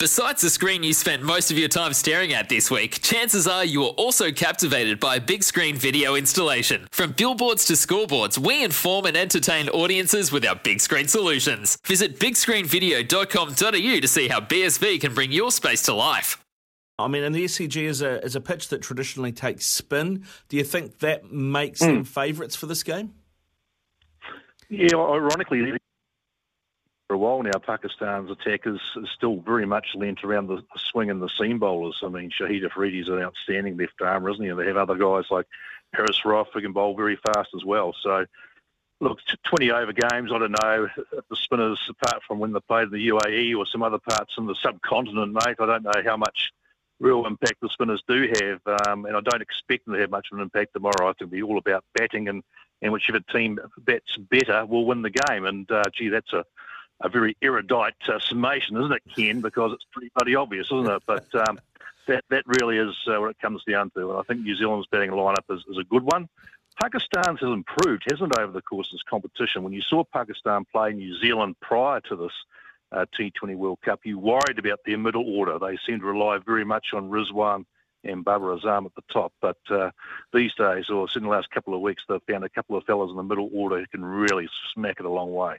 Besides the screen you spent most of your time staring at this week, chances are you are also captivated by a big screen video installation. From billboards to scoreboards, we inform and entertain audiences with our big screen solutions. Visit bigscreenvideo.com.au to see how BSV can bring your space to life. I mean, and the SCG is a is a pitch that traditionally takes spin. Do you think that makes mm. them favourites for this game? Yeah, ironically, for a while now, Pakistan's attack is, is still very much lent around the, swing and the seam bowlers. I mean, Shaheen Afridi's an outstanding left armer, isn't he? And they have other guys like Haris Rauf who can bowl very fast as well. So, look, 20 over games, I don't know if the spinners, apart from when they played in the UAE or some other parts in the subcontinent, mate, I don't know how much real impact the spinners do have. Um, and I don't expect them to have much of an impact tomorrow. I think it'll be all about batting and, and whichever team bats better will win the game. And, uh, gee, that's a a very erudite uh, summation, isn't it, Ken? Because it's pretty bloody obvious, isn't it? But um, that that really is uh, what it comes down to. And I think New Zealand's batting lineup is, is a good one. Pakistan's has improved, hasn't it, over the course of this competition? When you saw Pakistan play New Zealand prior to this uh, T20 World Cup, you worried about their middle order. They seem to rely very much on Rizwan and Babar Azam at the top. But uh, these days, or in the last couple of weeks, they've found a couple of fellas in the middle order who can really smack it a long way.